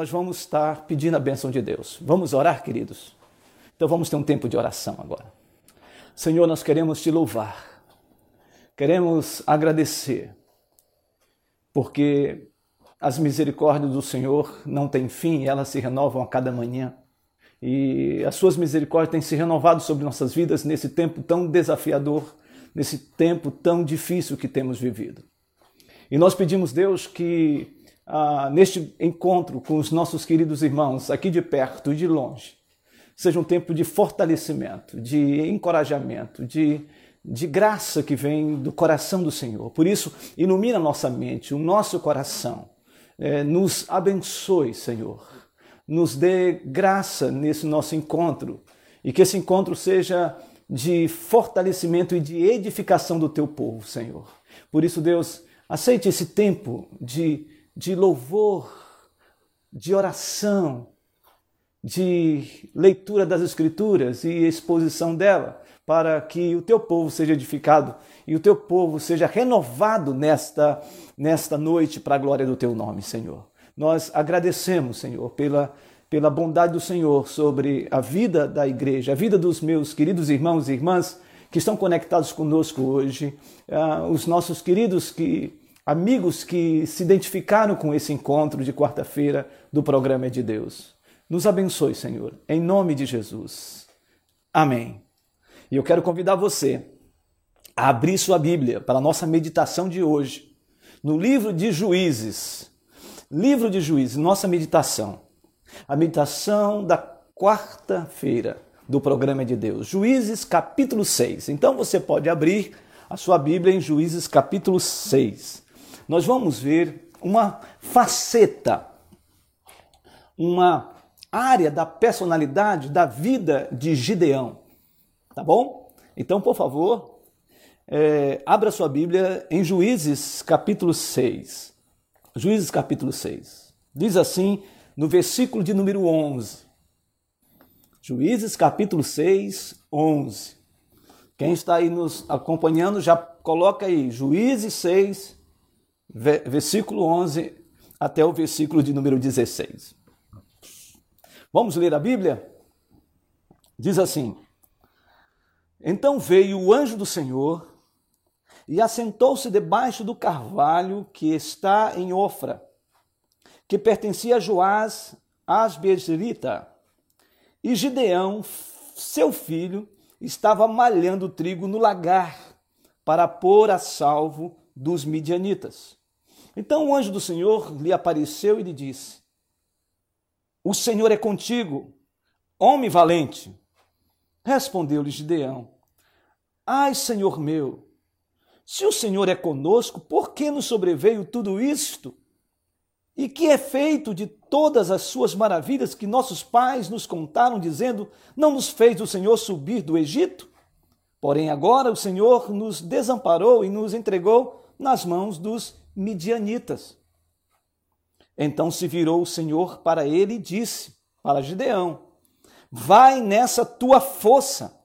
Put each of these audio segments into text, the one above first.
nós vamos estar pedindo a bênção de Deus. Vamos orar, queridos? Então vamos ter um tempo de oração agora. Senhor, nós queremos te louvar, queremos agradecer, porque as misericórdias do Senhor não têm fim, elas se renovam a cada manhã. E as suas misericórdias têm se renovado sobre nossas vidas nesse tempo tão desafiador, nesse tempo tão difícil que temos vivido. E nós pedimos, Deus, que ah, neste encontro com os nossos queridos irmãos, aqui de perto e de longe, seja um tempo de fortalecimento, de encorajamento, de, de graça que vem do coração do Senhor. Por isso, ilumina nossa mente, o nosso coração. É, nos abençoe, Senhor. Nos dê graça nesse nosso encontro e que esse encontro seja de fortalecimento e de edificação do teu povo, Senhor. Por isso, Deus, aceite esse tempo de de louvor, de oração, de leitura das Escrituras e exposição dela, para que o teu povo seja edificado e o teu povo seja renovado nesta, nesta noite para a glória do teu nome, Senhor. Nós agradecemos, Senhor, pela, pela bondade do Senhor sobre a vida da igreja, a vida dos meus queridos irmãos e irmãs que estão conectados conosco hoje, uh, os nossos queridos que amigos que se identificaram com esse encontro de quarta-feira do programa é de Deus. Nos abençoe, Senhor, em nome de Jesus. Amém. E eu quero convidar você a abrir sua Bíblia para a nossa meditação de hoje, no livro de Juízes. Livro de Juízes, nossa meditação. A meditação da quarta-feira do programa é de Deus. Juízes capítulo 6. Então você pode abrir a sua Bíblia em Juízes capítulo 6 nós vamos ver uma faceta, uma área da personalidade, da vida de Gideão. Tá bom? Então, por favor, é, abra sua Bíblia em Juízes capítulo 6. Juízes capítulo 6. Diz assim no versículo de número 11. Juízes capítulo 6, 11. Quem está aí nos acompanhando já coloca aí Juízes 6, versículo 11 até o versículo de número 16. Vamos ler a Bíblia? Diz assim: Então veio o anjo do Senhor e assentou-se debaixo do carvalho que está em Ofra, que pertencia a Joás Asbezerita. E Gideão, seu filho, estava malhando trigo no lagar para pôr a salvo dos midianitas. Então o anjo do Senhor lhe apareceu e lhe disse: O Senhor é contigo, homem valente. Respondeu-lhe Gideão: Ai, Senhor meu, se o Senhor é conosco, por que nos sobreveio tudo isto? E que é feito de todas as suas maravilhas que nossos pais nos contaram, dizendo: Não nos fez o Senhor subir do Egito? Porém, agora o Senhor nos desamparou e nos entregou nas mãos dos midianitas. Então se virou o Senhor para ele e disse para Gideão: Vai nessa tua força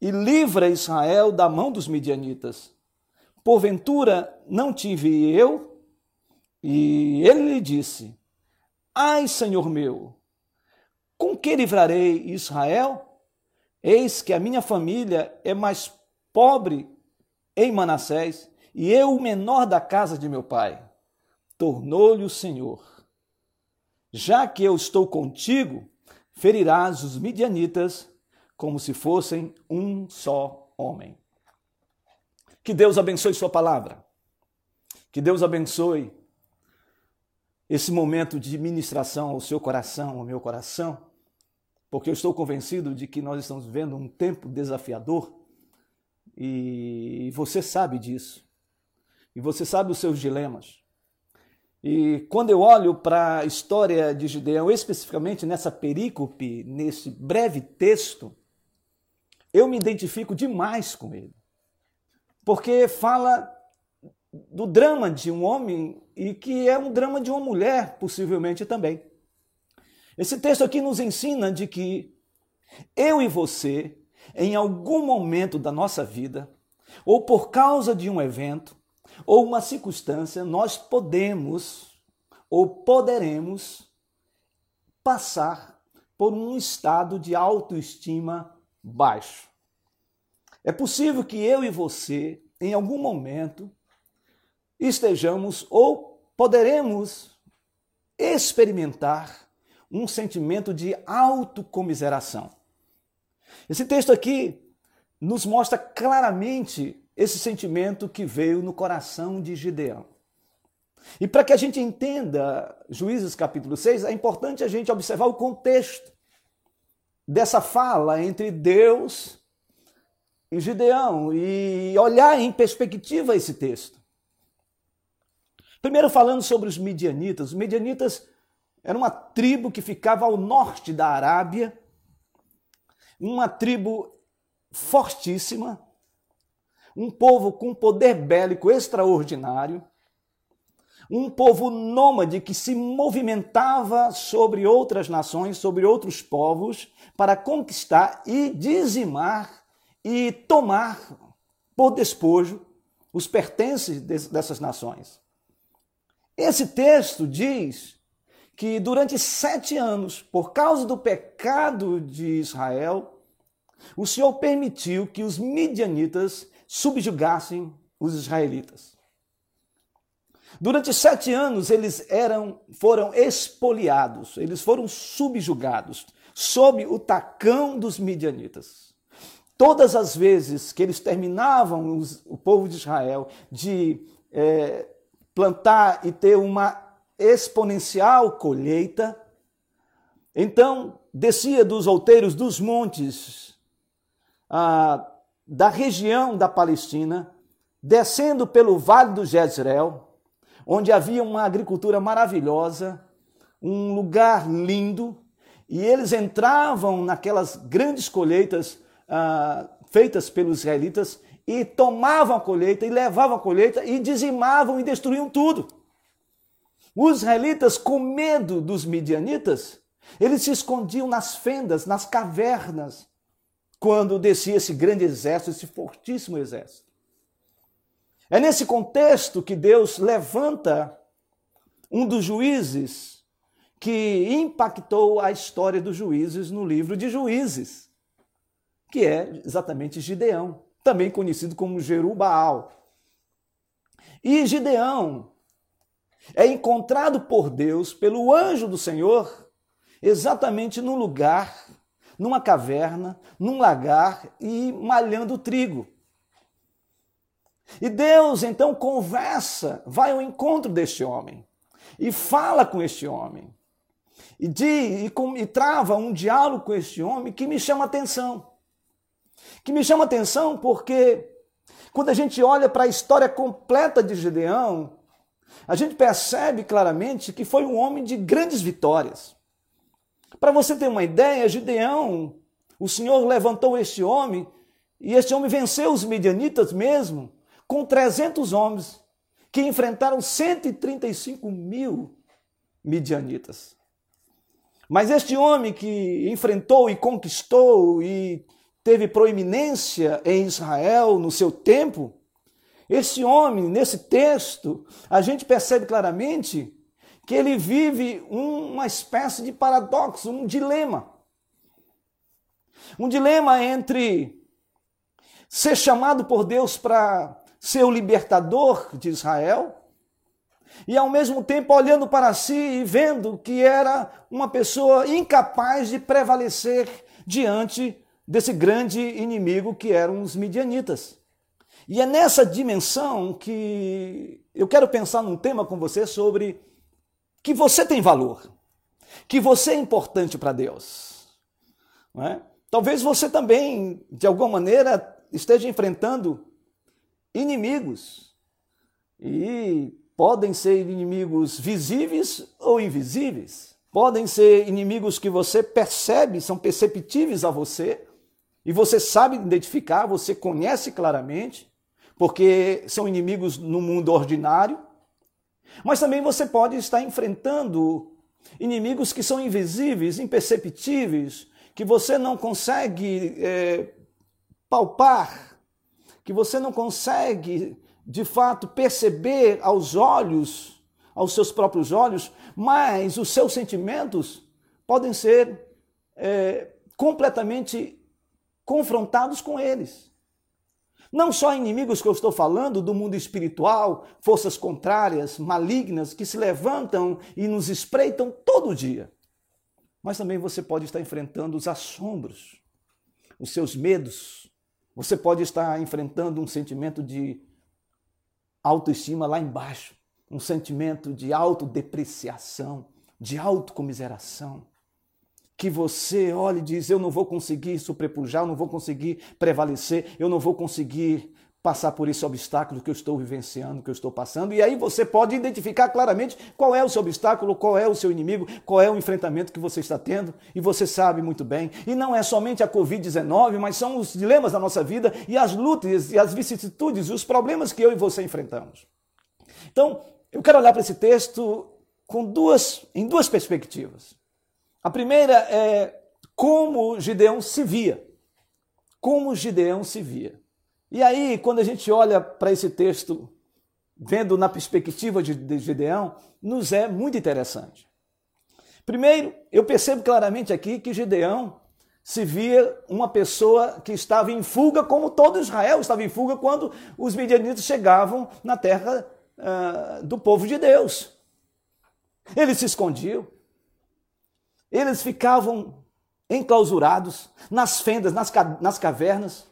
e livra Israel da mão dos midianitas. Porventura não tive eu? E ele lhe disse: Ai, Senhor meu, com que livrarei Israel? Eis que a minha família é mais pobre em Manassés e eu, o menor da casa de meu pai, tornou-lhe o Senhor. Já que eu estou contigo, ferirás os midianitas como se fossem um só homem. Que Deus abençoe Sua palavra. Que Deus abençoe esse momento de ministração ao seu coração, ao meu coração, porque eu estou convencido de que nós estamos vivendo um tempo desafiador e você sabe disso e você sabe os seus dilemas. E quando eu olho para a história de Gideão, especificamente nessa perícope, nesse breve texto, eu me identifico demais com ele. Porque fala do drama de um homem e que é um drama de uma mulher, possivelmente também. Esse texto aqui nos ensina de que eu e você, em algum momento da nossa vida, ou por causa de um evento, ou uma circunstância, nós podemos ou poderemos passar por um estado de autoestima baixo. É possível que eu e você, em algum momento, estejamos ou poderemos experimentar um sentimento de autocomiseração. Esse texto aqui nos mostra claramente esse sentimento que veio no coração de Gideão. E para que a gente entenda Juízes capítulo 6, é importante a gente observar o contexto dessa fala entre Deus e Gideão e olhar em perspectiva esse texto. Primeiro, falando sobre os midianitas. Os midianitas eram uma tribo que ficava ao norte da Arábia, uma tribo fortíssima, um povo com poder bélico extraordinário, um povo nômade que se movimentava sobre outras nações, sobre outros povos, para conquistar e dizimar e tomar por despojo os pertences dessas nações. Esse texto diz que durante sete anos, por causa do pecado de Israel, o Senhor permitiu que os midianitas subjugassem os israelitas. Durante sete anos eles eram, foram expoliados, eles foram subjugados sob o tacão dos midianitas. Todas as vezes que eles terminavam, os, o povo de Israel, de é, plantar e ter uma exponencial colheita, então descia dos outeiros dos montes ah, da região da Palestina, descendo pelo vale do Jezreel, onde havia uma agricultura maravilhosa, um lugar lindo, e eles entravam naquelas grandes colheitas ah, feitas pelos israelitas e tomavam a colheita e levavam a colheita e dizimavam e destruíam tudo. Os israelitas, com medo dos midianitas, eles se escondiam nas fendas, nas cavernas, quando descia esse grande exército, esse fortíssimo exército. É nesse contexto que Deus levanta um dos juízes que impactou a história dos juízes no livro de Juízes que é exatamente Gideão, também conhecido como Jerubaal. E Gideão é encontrado por Deus, pelo anjo do Senhor, exatamente num lugar, numa caverna, num lagar e malhando trigo. E Deus então conversa, vai ao encontro deste homem e fala com este homem. E, diz, e, com, e trava um diálogo com este homem que me chama atenção que me chama atenção porque quando a gente olha para a história completa de Gideão, a gente percebe claramente que foi um homem de grandes vitórias. Para você ter uma ideia, Gideão, o Senhor levantou este homem e este homem venceu os midianitas mesmo, com 300 homens que enfrentaram 135 mil midianitas. Mas este homem que enfrentou e conquistou e teve proeminência em Israel no seu tempo, esse homem, nesse texto, a gente percebe claramente que ele vive uma espécie de paradoxo, um dilema. Um dilema entre ser chamado por Deus para ser o libertador de Israel e ao mesmo tempo olhando para si e vendo que era uma pessoa incapaz de prevalecer diante desse grande inimigo que eram os midianitas. E é nessa dimensão que eu quero pensar num tema com você sobre que você tem valor, que você é importante para Deus. É? Talvez você também, de alguma maneira, esteja enfrentando inimigos. E podem ser inimigos visíveis ou invisíveis. Podem ser inimigos que você percebe, são perceptíveis a você, e você sabe identificar, você conhece claramente, porque são inimigos no mundo ordinário. Mas também você pode estar enfrentando inimigos que são invisíveis, imperceptíveis, que você não consegue é, palpar, que você não consegue de fato perceber aos olhos, aos seus próprios olhos, mas os seus sentimentos podem ser é, completamente confrontados com eles. Não só inimigos que eu estou falando do mundo espiritual, forças contrárias, malignas, que se levantam e nos espreitam todo dia. Mas também você pode estar enfrentando os assombros, os seus medos. Você pode estar enfrentando um sentimento de autoestima lá embaixo, um sentimento de autodepreciação, de autocomiseração que você olhe e diz: Eu não vou conseguir sobrepujar, eu não vou conseguir prevalecer, eu não vou conseguir passar por esse obstáculo que eu estou vivenciando, que eu estou passando. E aí você pode identificar claramente qual é o seu obstáculo, qual é o seu inimigo, qual é o enfrentamento que você está tendo, e você sabe muito bem. E não é somente a Covid-19, mas são os dilemas da nossa vida e as lutas e as vicissitudes, os problemas que eu e você enfrentamos. Então, eu quero olhar para esse texto com duas, em duas perspectivas. A primeira é como Gideão se via. Como Gideão se via. E aí, quando a gente olha para esse texto, vendo na perspectiva de Gideão, nos é muito interessante. Primeiro, eu percebo claramente aqui que Gideão se via uma pessoa que estava em fuga, como todo Israel estava em fuga quando os midianitas chegavam na terra uh, do povo de Deus. Eles se escondiam, eles ficavam enclausurados nas fendas, nas, ca nas cavernas.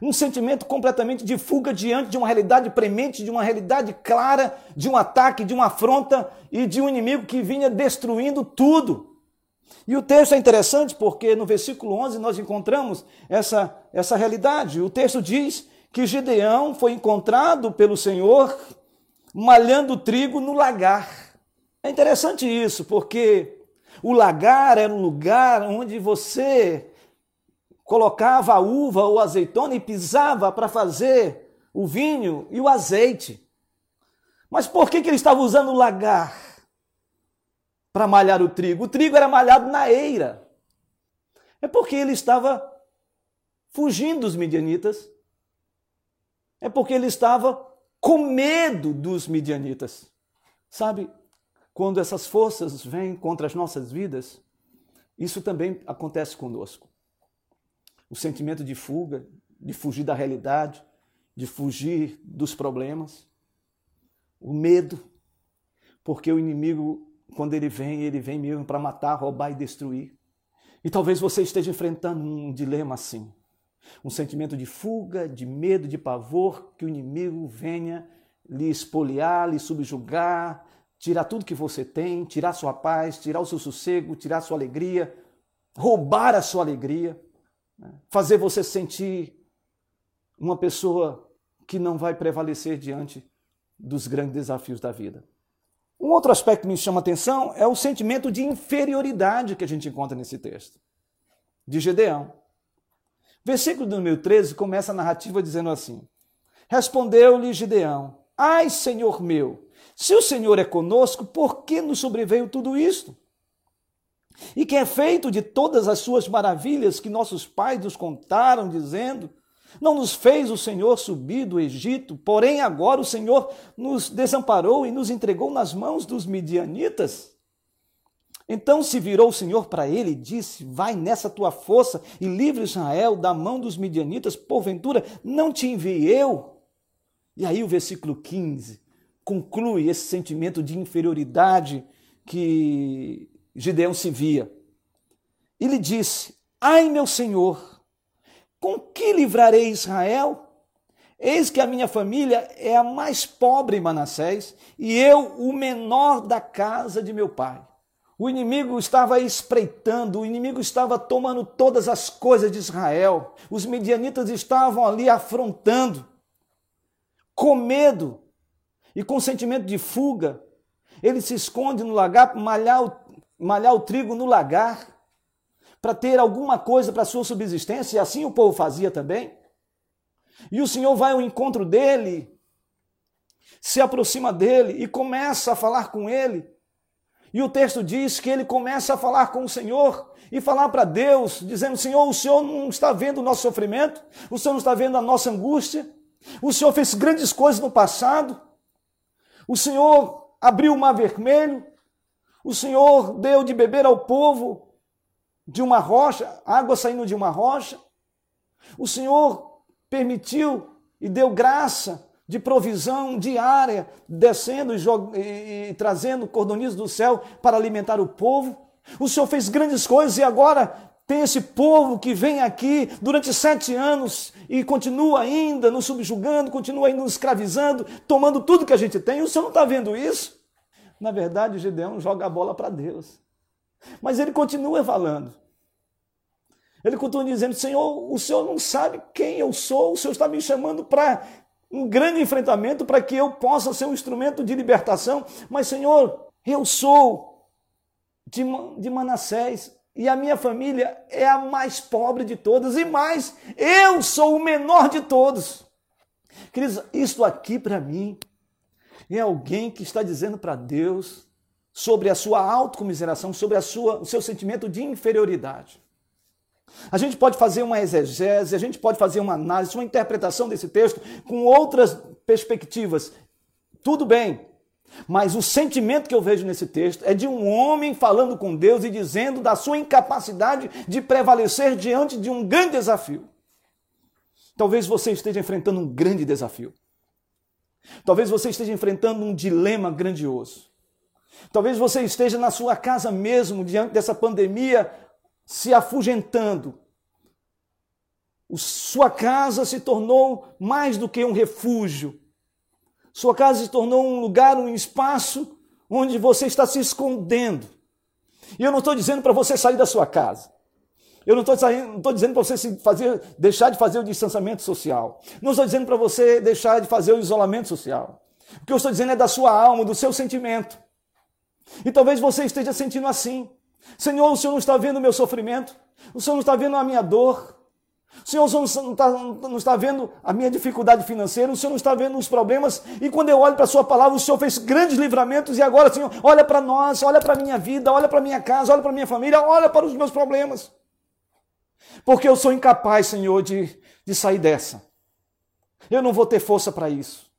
Um sentimento completamente de fuga diante de uma realidade premente, de uma realidade clara, de um ataque, de uma afronta e de um inimigo que vinha destruindo tudo. E o texto é interessante porque no versículo 11 nós encontramos essa, essa realidade. O texto diz que Gideão foi encontrado pelo Senhor malhando trigo no lagar. É interessante isso, porque o lagar era um lugar onde você colocava a uva ou azeitona e pisava para fazer o vinho e o azeite. Mas por que, que ele estava usando o lagar para malhar o trigo? O trigo era malhado na eira. É porque ele estava fugindo dos midianitas. É porque ele estava com medo dos midianitas. Sabe, quando essas forças vêm contra as nossas vidas, isso também acontece conosco. O sentimento de fuga, de fugir da realidade, de fugir dos problemas, o medo, porque o inimigo, quando ele vem, ele vem mesmo para matar, roubar e destruir. E talvez você esteja enfrentando um dilema assim. Um sentimento de fuga, de medo, de pavor, que o inimigo venha lhe espoliar, lhe subjugar, tirar tudo que você tem, tirar sua paz, tirar o seu sossego, tirar sua alegria, roubar a sua alegria, né? fazer você sentir uma pessoa que não vai prevalecer diante dos grandes desafios da vida. Um outro aspecto que me chama a atenção é o sentimento de inferioridade que a gente encontra nesse texto, de Gedeão. Versículo número 13 começa a narrativa dizendo assim: Respondeu-lhe Gideão: Ai, Senhor meu, se o Senhor é conosco, por que nos sobreveio tudo isto? E que é feito de todas as suas maravilhas que nossos pais nos contaram, dizendo: Não nos fez o Senhor subir do Egito, porém agora o Senhor nos desamparou e nos entregou nas mãos dos midianitas? Então se virou o Senhor para ele e disse: Vai nessa tua força e livre Israel da mão dos midianitas, porventura não te enviei eu? E aí o versículo 15 conclui esse sentimento de inferioridade que Gideão se via. Ele disse: Ai, meu senhor, com que livrarei Israel? Eis que a minha família é a mais pobre em Manassés e eu o menor da casa de meu pai. O inimigo estava espreitando, o inimigo estava tomando todas as coisas de Israel. Os medianitas estavam ali afrontando. Com medo, e com sentimento de fuga, ele se esconde no lagar para malhar o, malhar o trigo no lagar, para ter alguma coisa para sua subsistência, e assim o povo fazia também. E o Senhor vai ao encontro dele, se aproxima dele e começa a falar com ele. E o texto diz que ele começa a falar com o Senhor e falar para Deus, dizendo: Senhor, o Senhor não está vendo o nosso sofrimento, o Senhor não está vendo a nossa angústia, o Senhor fez grandes coisas no passado, o Senhor abriu o mar vermelho, O Senhor deu de beber ao povo de uma rocha, água saindo de uma rocha. O Senhor permitiu e deu graça de provisão diária, descendo e, e, trazendo cordoniz do céu para alimentar o povo. O Senhor fez grandes coisas e agora tem esse povo que vem aqui durante sete anos e continua ainda nos subjugando, continua ainda nos escravizando, tomando tudo que a gente tem. O Senhor não está vendo isso? Na verdade, Gideão joga a bola para Deus. Mas ele continua falando. Ele continua dizendo: Senhor, o Senhor não sabe quem eu sou, o Senhor está me chamando para um grande enfrentamento para que eu possa ser um instrumento de libertação. Mas, Senhor, eu sou de, de Manassés e a minha família é a mais pobre de todas, e mais, eu sou o menor de todos. Queridos, isto aqui para mim é alguém que está dizendo para Deus sobre a sua autocomiseração, sobre a sua, o seu sentimento de inferioridade. A gente pode fazer uma exegese, a gente pode fazer uma análise, uma interpretação desse texto com outras perspectivas. Tudo bem. Mas o sentimento que eu vejo nesse texto é de um homem falando com Deus e dizendo da sua incapacidade de prevalecer diante de um grande desafio. Talvez você esteja enfrentando um grande desafio. Talvez você esteja enfrentando um dilema grandioso. Talvez você esteja na sua casa mesmo, diante dessa pandemia, se afugentando. Sua casa se tornou mais do que um refúgio. Sua casa se tornou um lugar, um espaço onde você está se escondendo. E eu não estou dizendo para você sair da sua casa. Eu não estou dizendo para você fazer, deixar de fazer o distanciamento social. Não estou dizendo para você deixar de fazer o isolamento social. O que eu estou dizendo é da sua alma, do seu sentimento. E talvez você esteja sentindo assim. Senhor, o Senhor não está vendo o meu sofrimento, o Senhor não está vendo a minha dor, o Senhor não está, não está vendo a minha dificuldade financeira, o Senhor não está vendo os problemas, e quando eu olho para a Sua palavra, o Senhor fez grandes livramentos, e agora, Senhor, olha para nós, olha para a minha vida, olha para a minha casa, olha para a minha família, olha para os meus problemas. Porque eu sou incapaz, Senhor, de, de sair dessa. Eu não vou ter força para isso.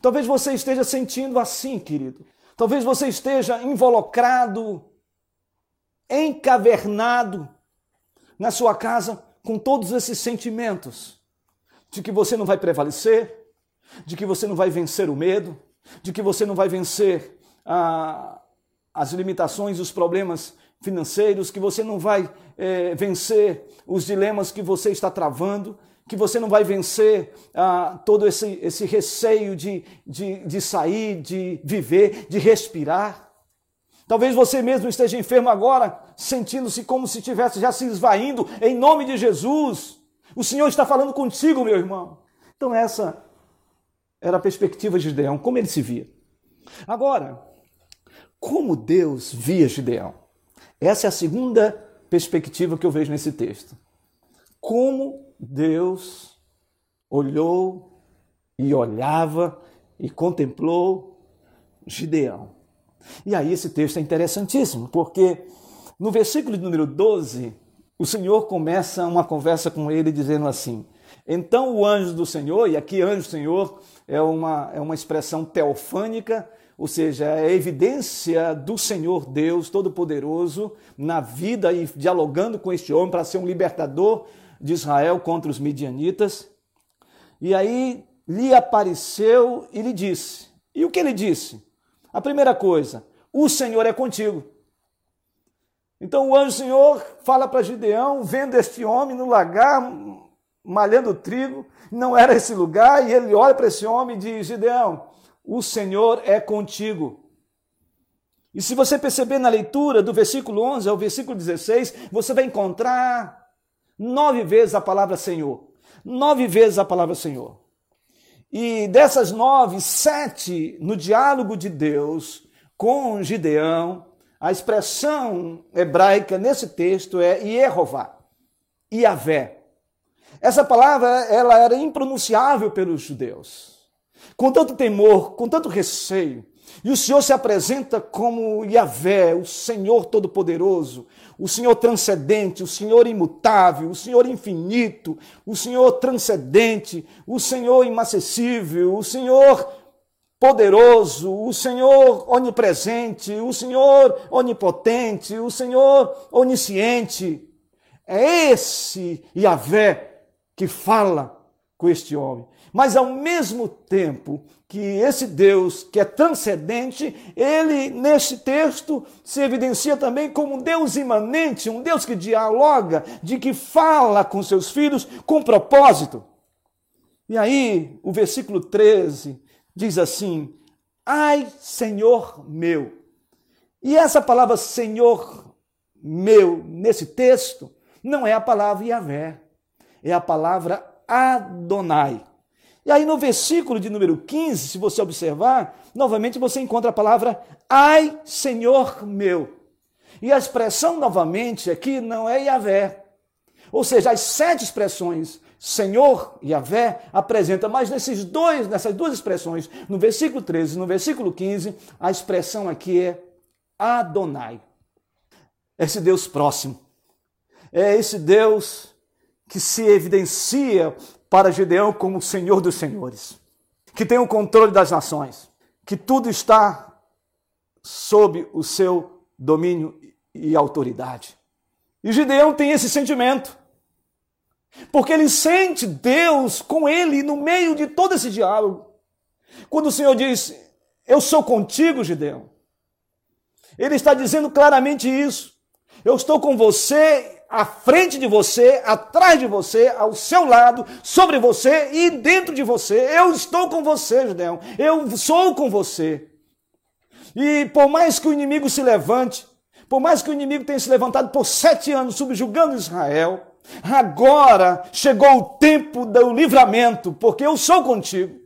Talvez você esteja sentindo assim, querido. Talvez você esteja involucrado encavernado na sua casa com todos esses sentimentos de que você não vai prevalecer, de que você não vai vencer o medo, de que você não vai vencer ah, as limitações, os problemas financeiros, que você não vai eh, vencer os dilemas que você está travando, que você não vai vencer ah, todo esse, esse receio de, de, de sair, de viver, de respirar. Talvez você mesmo esteja enfermo agora, sentindo-se como se estivesse já se esvaindo, em nome de Jesus. O Senhor está falando contigo, meu irmão. Então, essa era a perspectiva de Gideão, como ele se via. Agora, como Deus via Gideão? Essa é a segunda perspectiva que eu vejo nesse texto. Como Deus olhou e olhava e contemplou Gideão. E aí esse texto é interessantíssimo, porque no versículo de número 12, o Senhor começa uma conversa com ele dizendo assim: Então o anjo do Senhor, e aqui anjo do Senhor é uma, é uma expressão teofânica, ou seja, é a evidência do Senhor Deus Todo-Poderoso na vida e dialogando com este homem para ser um libertador de Israel contra os midianitas. E aí lhe apareceu e lhe disse. E o que ele disse? A primeira coisa, o Senhor é contigo. Então o anjo Senhor fala para Gideão, vendo este homem no lagar, malhando trigo, não era esse lugar, e ele olha para esse homem e diz: Gideão, o Senhor é contigo. E se você perceber na leitura do versículo 11 ao versículo 16, você vai encontrar nove vezes a palavra Senhor. Nove vezes a palavra Senhor. E dessas nove, sete no diálogo de Deus com Gideão, a expressão hebraica nesse texto é Yehová, Iavé. Essa palavra ela era impronunciável pelos judeus. Com tanto temor, com tanto receio, e o Senhor se apresenta como Yahvé, o Senhor Todo-Poderoso, o Senhor transcendente, o Senhor imutável, o Senhor infinito, o Senhor transcendente, o Senhor inacessível, o Senhor poderoso, o Senhor onipresente, o Senhor onipotente, o Senhor onisciente. É esse Yahvé que fala com este homem. Mas ao mesmo tempo que esse Deus que é transcendente, ele nesse texto se evidencia também como um Deus imanente, um Deus que dialoga, de que fala com seus filhos com propósito. E aí, o versículo 13 diz assim: Ai, Senhor meu. E essa palavra Senhor meu nesse texto não é a palavra Yahvé, é a palavra Adonai. E aí no versículo de número 15, se você observar, novamente você encontra a palavra ai Senhor meu. E a expressão novamente aqui não é Yahvé. Ou seja, as sete expressões Senhor e Yahvé apresenta, mas nesses dois, nessas duas expressões, no versículo 13 e no versículo 15, a expressão aqui é Adonai. Esse Deus próximo. É esse Deus que se evidencia para Gideão como o Senhor dos Senhores, que tem o controle das nações, que tudo está sob o seu domínio e autoridade. E Gideão tem esse sentimento, porque ele sente Deus com ele no meio de todo esse diálogo. Quando o Senhor diz: Eu sou contigo, Gideão, ele está dizendo claramente isso. Eu estou com você à frente de você, atrás de você, ao seu lado, sobre você e dentro de você. Eu estou com você, Judeão. Eu sou com você. E por mais que o inimigo se levante, por mais que o inimigo tenha se levantado por sete anos subjugando Israel, agora chegou o tempo do livramento, porque eu sou contigo.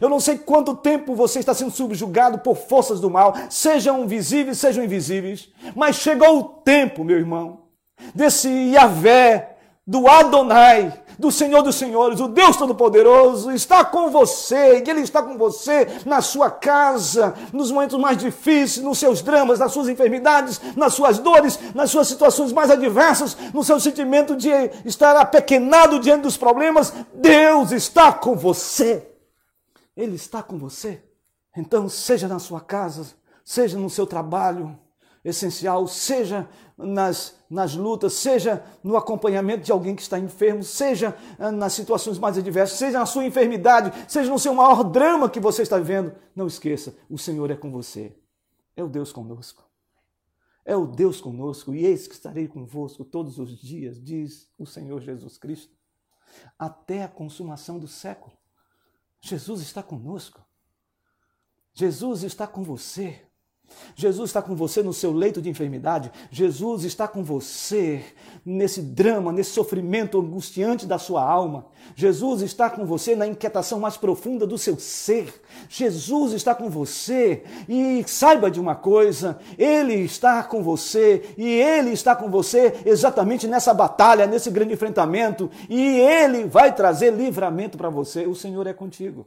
Eu não sei quanto tempo você está sendo subjugado por forças do mal, sejam visíveis, sejam invisíveis, mas chegou o tempo, meu irmão, desse Yahvé, do Adonai, do Senhor dos Senhores, o Deus Todo-Poderoso, está com você, e Ele está com você na sua casa, nos momentos mais difíceis, nos seus dramas, nas suas enfermidades, nas suas dores, nas suas situações mais adversas, no seu sentimento de estar apequenado diante dos problemas. Deus está com você. Ele está com você. Então, seja na sua casa, seja no seu trabalho essencial, seja nas, nas lutas, seja no acompanhamento de alguém que está enfermo, seja ah, nas situações mais adversas, seja na sua enfermidade, seja no seu maior drama que você está vivendo, não esqueça, o Senhor é com você. É o Deus conosco. É o Deus conosco, e eis que estarei convosco todos os dias, diz o Senhor Jesus Cristo, até a consumação do século. Jesus está conosco. Jesus está com você. Jesus está com você no seu leito de enfermidade. Jesus está com você nesse drama, nesse sofrimento angustiante da sua alma. Jesus está com você na inquietação mais profunda do seu ser. Jesus está com você e saiba de uma coisa: Ele está com você e Ele está com você exatamente nessa batalha, nesse grande enfrentamento e Ele vai trazer livramento para você. O Senhor é contigo.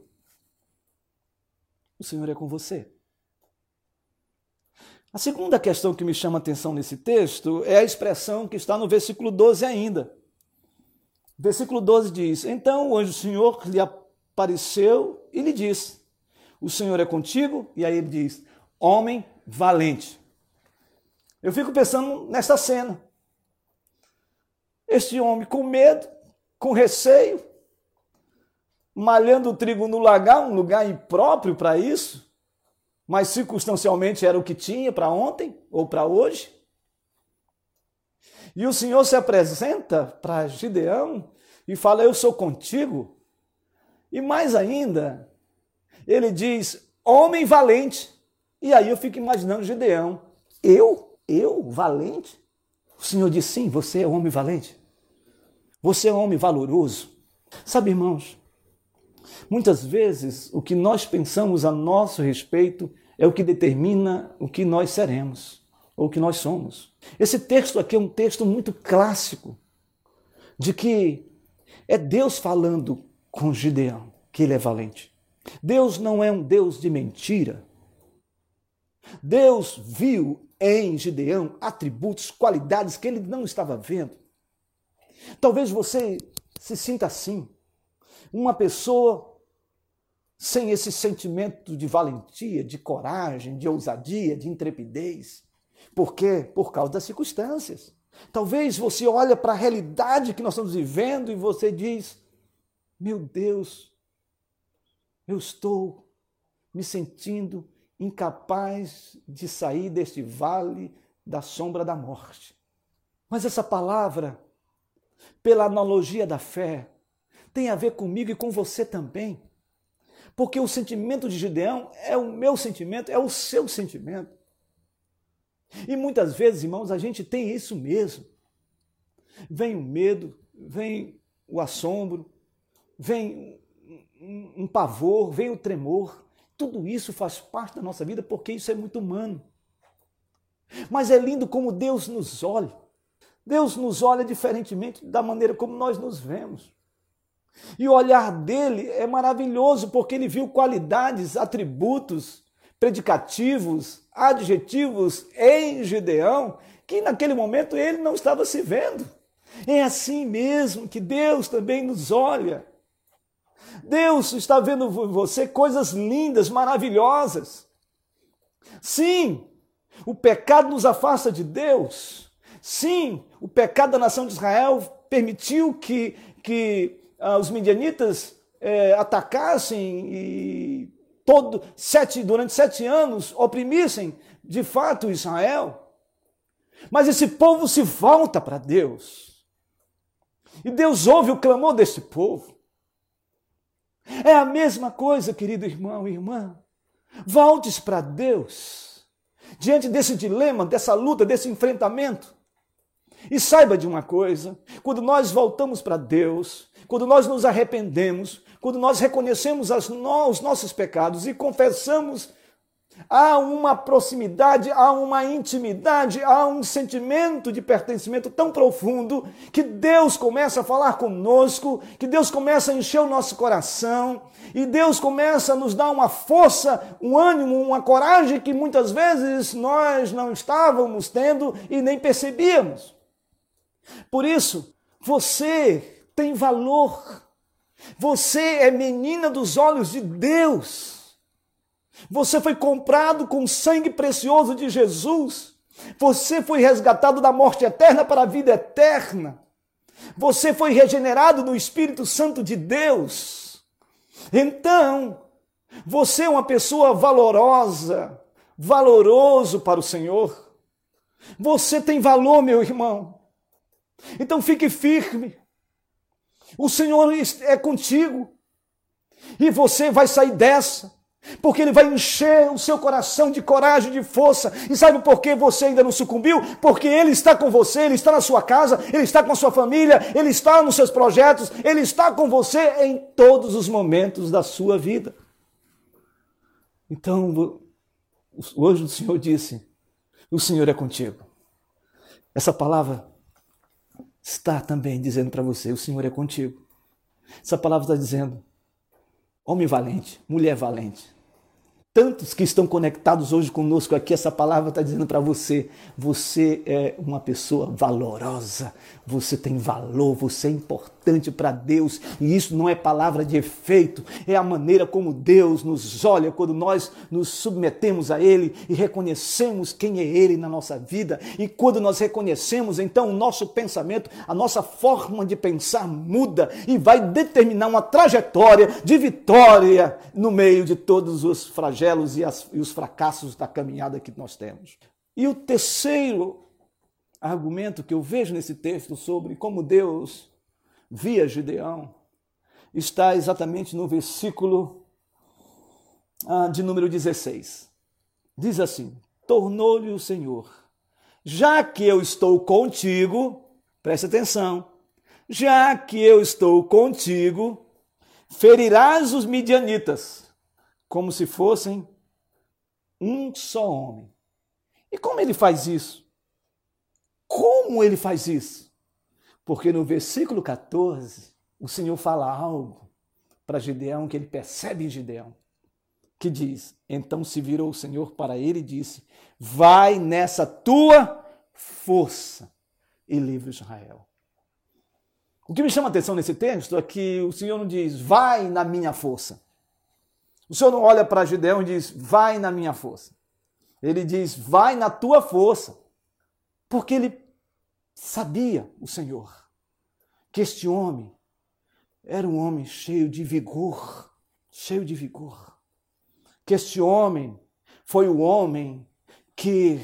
O Senhor é com você. A segunda questão que me chama a atenção nesse texto é a expressão que está no versículo 12 ainda. Versículo 12 diz: Então o anjo do Senhor lhe apareceu e lhe disse: O Senhor é contigo? E aí ele diz: Homem valente. Eu fico pensando nessa cena. Este homem com medo, com receio, malhando o trigo no lagar, um lugar impróprio para isso mas circunstancialmente era o que tinha para ontem ou para hoje. E o Senhor se apresenta para Gideão e fala: Eu sou contigo. E mais ainda, ele diz: Homem valente. E aí eu fico imaginando Gideão: Eu? Eu? Valente? O Senhor diz: Sim, você é homem valente. Você é homem valoroso. Sabe, irmãos, Muitas vezes, o que nós pensamos a nosso respeito é o que determina o que nós seremos ou o que nós somos. Esse texto aqui é um texto muito clássico de que é Deus falando com Gideão, que ele é valente. Deus não é um Deus de mentira. Deus viu em Gideão atributos, qualidades que ele não estava vendo. Talvez você se sinta assim uma pessoa sem esse sentimento de valentia, de coragem, de ousadia, de intrepidez. Por quê? Por causa das circunstâncias. Talvez você olhe para a realidade que nós estamos vivendo e você diz: "Meu Deus, eu estou me sentindo incapaz de sair deste vale da sombra da morte". Mas essa palavra, pela analogia da fé, tem a ver comigo e com você também. Porque o sentimento de Gideão é o meu sentimento, é o seu sentimento. E muitas vezes, irmãos, a gente tem isso mesmo. Vem o medo, vem o assombro, vem um, pavor, vem o tremor. Tudo isso faz parte da nossa vida porque isso é muito humano. Mas é lindo como Deus nos olha. Deus nos olha diferentemente da maneira como nós nos vemos. E o olhar dele é maravilhoso porque ele viu qualidades, atributos, predicativos, adjetivos em Gideão que naquele momento ele não estava se vendo. É assim mesmo que Deus também nos olha. Deus está vendo em você coisas lindas, maravilhosas. Sim, o pecado nos afasta de Deus. Sim, o pecado da nação de Israel permitiu que, que ah, os midianitas eh, atacassem e todo, sete, durante sete anos oprimissem de fato Israel. Mas esse povo se volta para Deus. E Deus ouve o clamor desse povo. É a mesma coisa, querido irmão e irmã. Voltes para Deus. Diante desse dilema, dessa luta, desse enfrentamento. E saiba de uma coisa: quando nós voltamos para Deus, quando nós nos arrependemos, quando nós reconhecemos os nossos pecados e confessamos, há uma proximidade, há uma intimidade, há um sentimento de pertencimento tão profundo que Deus começa a falar conosco, que Deus começa a encher o nosso coração e Deus começa a nos dar uma força, um ânimo, uma coragem que muitas vezes nós não estávamos tendo e nem percebíamos. Por isso, você tem valor. Você é menina dos olhos de Deus. Você foi comprado com sangue precioso de Jesus. Você foi resgatado da morte eterna para a vida eterna. Você foi regenerado no Espírito Santo de Deus. Então, você é uma pessoa valorosa, valoroso para o Senhor. Você tem valor, meu irmão. Então fique firme. O Senhor é contigo. E você vai sair dessa. Porque Ele vai encher o seu coração de coragem, de força. E sabe por que você ainda não sucumbiu? Porque Ele está com você, Ele está na sua casa, Ele está com a sua família, Ele está nos seus projetos, Ele está com você em todos os momentos da sua vida. Então, hoje o Senhor disse: O Senhor é contigo. Essa palavra está também dizendo para você: o Senhor é contigo. Essa palavra está dizendo: homem valente, mulher valente, tantos que estão conectados hoje conosco aqui, essa palavra está dizendo para você: você é uma pessoa valorosa, você tem valor, você é importante para Deus, e isso não é palavra de efeito, é a maneira como Deus nos olha quando nós nos submetemos a Ele e reconhecemos quem é Ele na nossa vida, e quando nós reconhecemos, então o nosso pensamento, a nossa forma de pensar muda e vai determinar uma trajetória de vitória no meio de todos os flagelos e, as, e os fracassos da caminhada que nós temos. E o terceiro argumento que eu vejo nesse texto sobre como Deus via Gideão está exatamente no versículo ah, de número 16. Diz assim: Tornou-lhe o Senhor, já que eu estou contigo, preste atenção, já que eu estou contigo, ferirás os midianitas como se fossem um só homem. E como ele faz isso? Como ele faz isso? Porque no versículo 14, o Senhor fala algo para Gideão que ele percebe em Gideão, que diz: Então se virou o Senhor para ele e disse: Vai nessa tua força e livre Israel. O que me chama a atenção nesse texto é que o Senhor não diz, vai na minha força. O Senhor não olha para Gideão e diz, vai na minha força. Ele diz, vai na tua força. Porque ele sabia, o Senhor, que este homem era um homem cheio de vigor, cheio de vigor. Que este homem foi o homem que,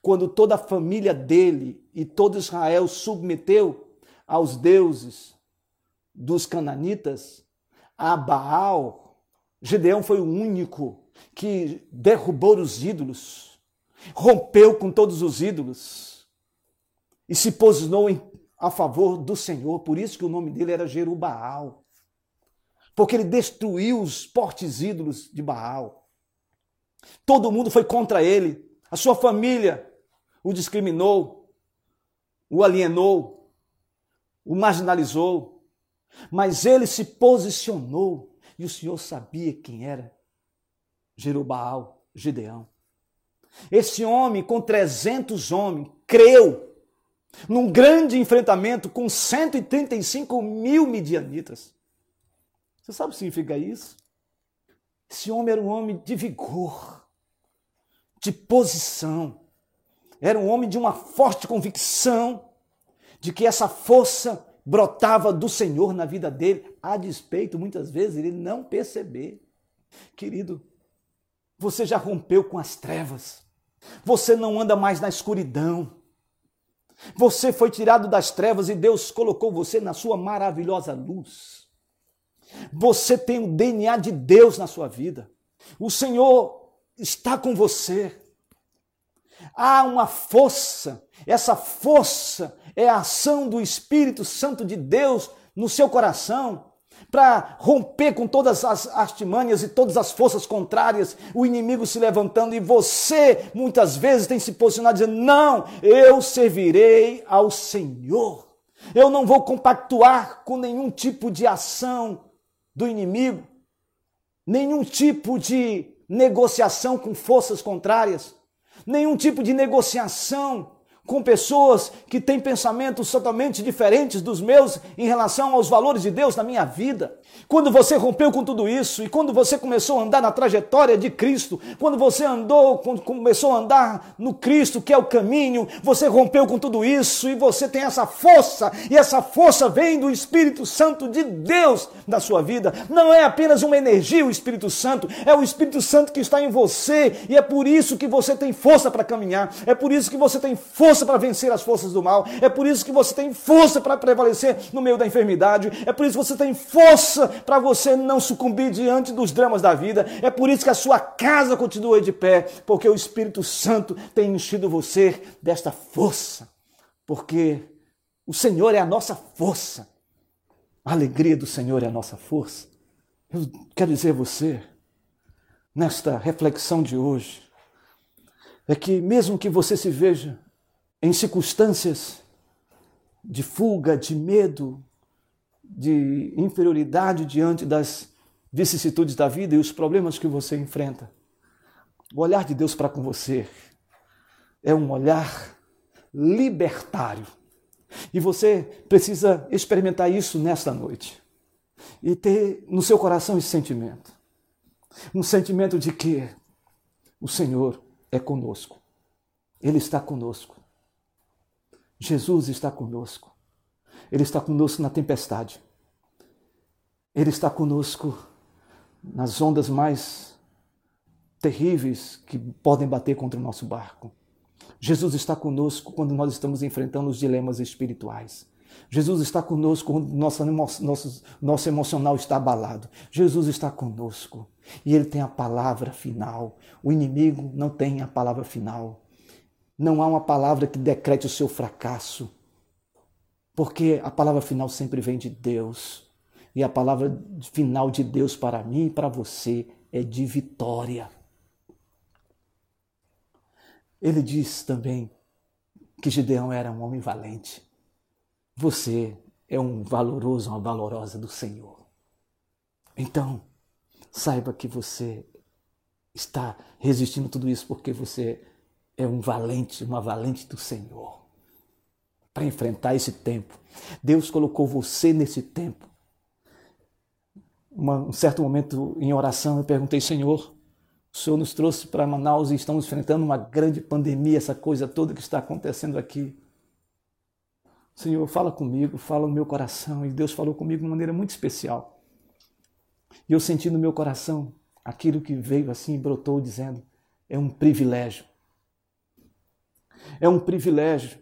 quando toda a família dele e todo Israel submeteu aos deuses dos cananitas, a Baal, Gedeão foi o único que derrubou os ídolos, rompeu com todos os ídolos e se posicionou em a favor do Senhor. Por isso que o nome dele era Jerubaal. Porque ele destruiu os portes ídolos de Baal. Todo mundo foi contra ele. A sua família o discriminou, o alienou, o marginalizou. Mas ele se posicionou e o Senhor sabia quem era Jerubaal, Gideão. Esse homem, com 300 homens, creu num grande enfrentamento com 135 mil midianitas. Você sabe o que significa isso? Esse homem era um homem de vigor, de posição, era um homem de uma forte convicção de que essa força brotava do Senhor na vida dele, a despeito, muitas vezes, ele não perceber. Querido, você já rompeu com as trevas, você não anda mais na escuridão. Você foi tirado das trevas e Deus colocou você na sua maravilhosa luz. Você tem o DNA de Deus na sua vida. O Senhor está com você. Há uma força, essa força é a ação do Espírito Santo de Deus no seu coração para romper com todas as artimanhas e todas as forças contrárias, o inimigo se levantando e você muitas vezes tem se posicionado dizendo: Não, eu servirei ao Senhor. Eu não vou compactuar com nenhum tipo de ação do inimigo, nenhum tipo de negociação com forças contrárias, nenhum tipo de negociação com pessoas que têm pensamentos totalmente diferentes dos meus em relação aos valores de Deus na minha vida. Quando você rompeu com tudo isso e quando você começou a andar na trajetória de Cristo, quando você andou, começou a andar no Cristo, que é o caminho, você rompeu com tudo isso e você tem essa força, e essa força vem do Espírito Santo de Deus na sua vida. Não é apenas uma energia o Espírito Santo, é o Espírito Santo que está em você e é por isso que você tem força para caminhar, é por isso que você tem força força para vencer as forças do mal. É por isso que você tem força para prevalecer no meio da enfermidade. É por isso que você tem força para você não sucumbir diante dos dramas da vida. É por isso que a sua casa continua de pé, porque o Espírito Santo tem enchido você desta força. Porque o Senhor é a nossa força. A alegria do Senhor é a nossa força. Eu quero dizer a você, nesta reflexão de hoje, é que mesmo que você se veja em circunstâncias de fuga, de medo, de inferioridade diante das vicissitudes da vida e os problemas que você enfrenta. O olhar de Deus para com você é um olhar libertário. E você precisa experimentar isso nesta noite. E ter no seu coração esse sentimento. Um sentimento de que o Senhor é conosco. Ele está conosco. Jesus está conosco. Ele está conosco na tempestade. Ele está conosco nas ondas mais terríveis que podem bater contra o nosso barco. Jesus está conosco quando nós estamos enfrentando os dilemas espirituais. Jesus está conosco quando nosso, nosso, nosso emocional está abalado. Jesus está conosco e Ele tem a palavra final. O inimigo não tem a palavra final. Não há uma palavra que decrete o seu fracasso, porque a palavra final sempre vem de Deus. E a palavra final de Deus para mim e para você é de vitória. Ele diz também que Gideão era um homem valente. Você é um valoroso, uma valorosa do Senhor. Então, saiba que você está resistindo tudo isso porque você é um valente, uma valente do Senhor para enfrentar esse tempo. Deus colocou você nesse tempo. uma, um certo momento em oração, eu perguntei, Senhor, o Senhor nos trouxe para Manaus e estamos enfrentando uma grande pandemia, essa coisa toda que está acontecendo aqui. Senhor, fala comigo, fala no meu coração. E Deus falou comigo de uma maneira muito especial. E eu senti no meu coração aquilo que veio assim, brotou, dizendo: é um privilégio. É um privilégio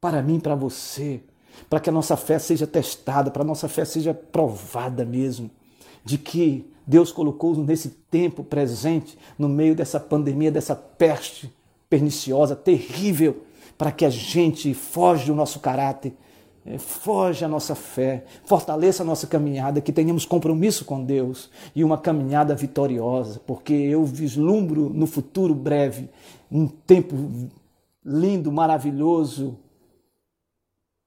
para mim, para você, para que a nossa fé seja testada, para a nossa fé seja provada mesmo, de que Deus colocou nesse tempo presente, no meio dessa pandemia, dessa peste perniciosa, terrível, para que a gente foge do nosso caráter, eh, foge a nossa fé, fortaleça a nossa caminhada, que tenhamos compromisso com Deus e uma caminhada vitoriosa, porque eu vislumbro no futuro breve um tempo lindo, maravilhoso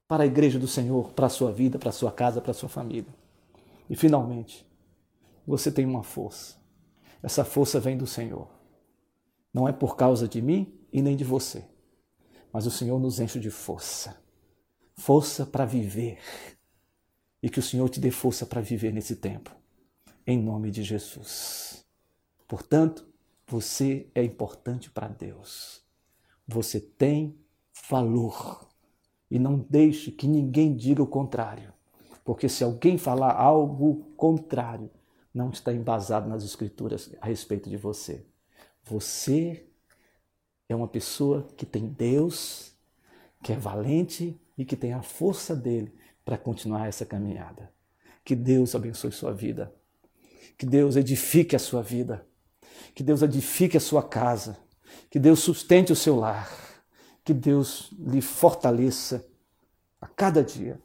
para a igreja do Senhor, para a sua vida, para a sua casa, para a sua família. E finalmente, você tem uma força. Essa força vem do Senhor. Não é por causa de mim e nem de você, mas o Senhor nos enche de força. Força para viver. E que o Senhor te dê força para viver nesse tempo. Em nome de Jesus. Portanto, você é importante para Deus. Você tem valor. E não deixe que ninguém diga o contrário. Porque se alguém falar algo contrário, não está embasado nas escrituras a respeito de você. Você é uma pessoa que tem Deus, que é valente e que tem a força dele para continuar essa caminhada. Que Deus abençoe sua vida. Que Deus edifique a sua vida. Que Deus edifique a sua casa. Que Deus sustente o seu lar. Que Deus lhe fortaleça a cada dia.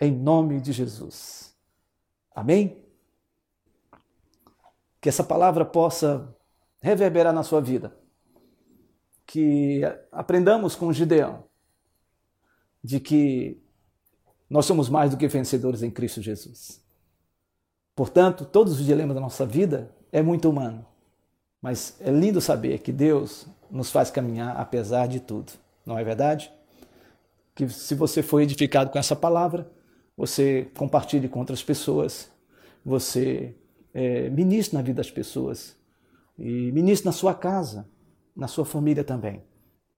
Em nome de Jesus. Amém? que essa palavra possa reverberar na sua vida. Que aprendamos com Gideão de que nós somos mais do que vencedores em Cristo Jesus. Portanto, todos os dilemas da nossa vida é muito humano, mas é lindo saber que Deus nos faz caminhar apesar de tudo, não é verdade? Que se você foi edificado com essa palavra, você compartilhe com outras pessoas, você é, ministre na vida das pessoas e ministre na sua casa, na sua família também.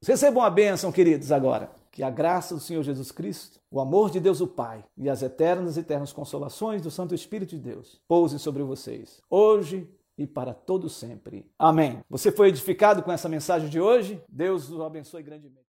Recebam a bênção, queridos, agora. Que a graça do Senhor Jesus Cristo, o amor de Deus o Pai e as eternas e eternas consolações do Santo Espírito de Deus pousem sobre vocês, hoje e para todo sempre. Amém. Você foi edificado com essa mensagem de hoje? Deus o abençoe grandemente.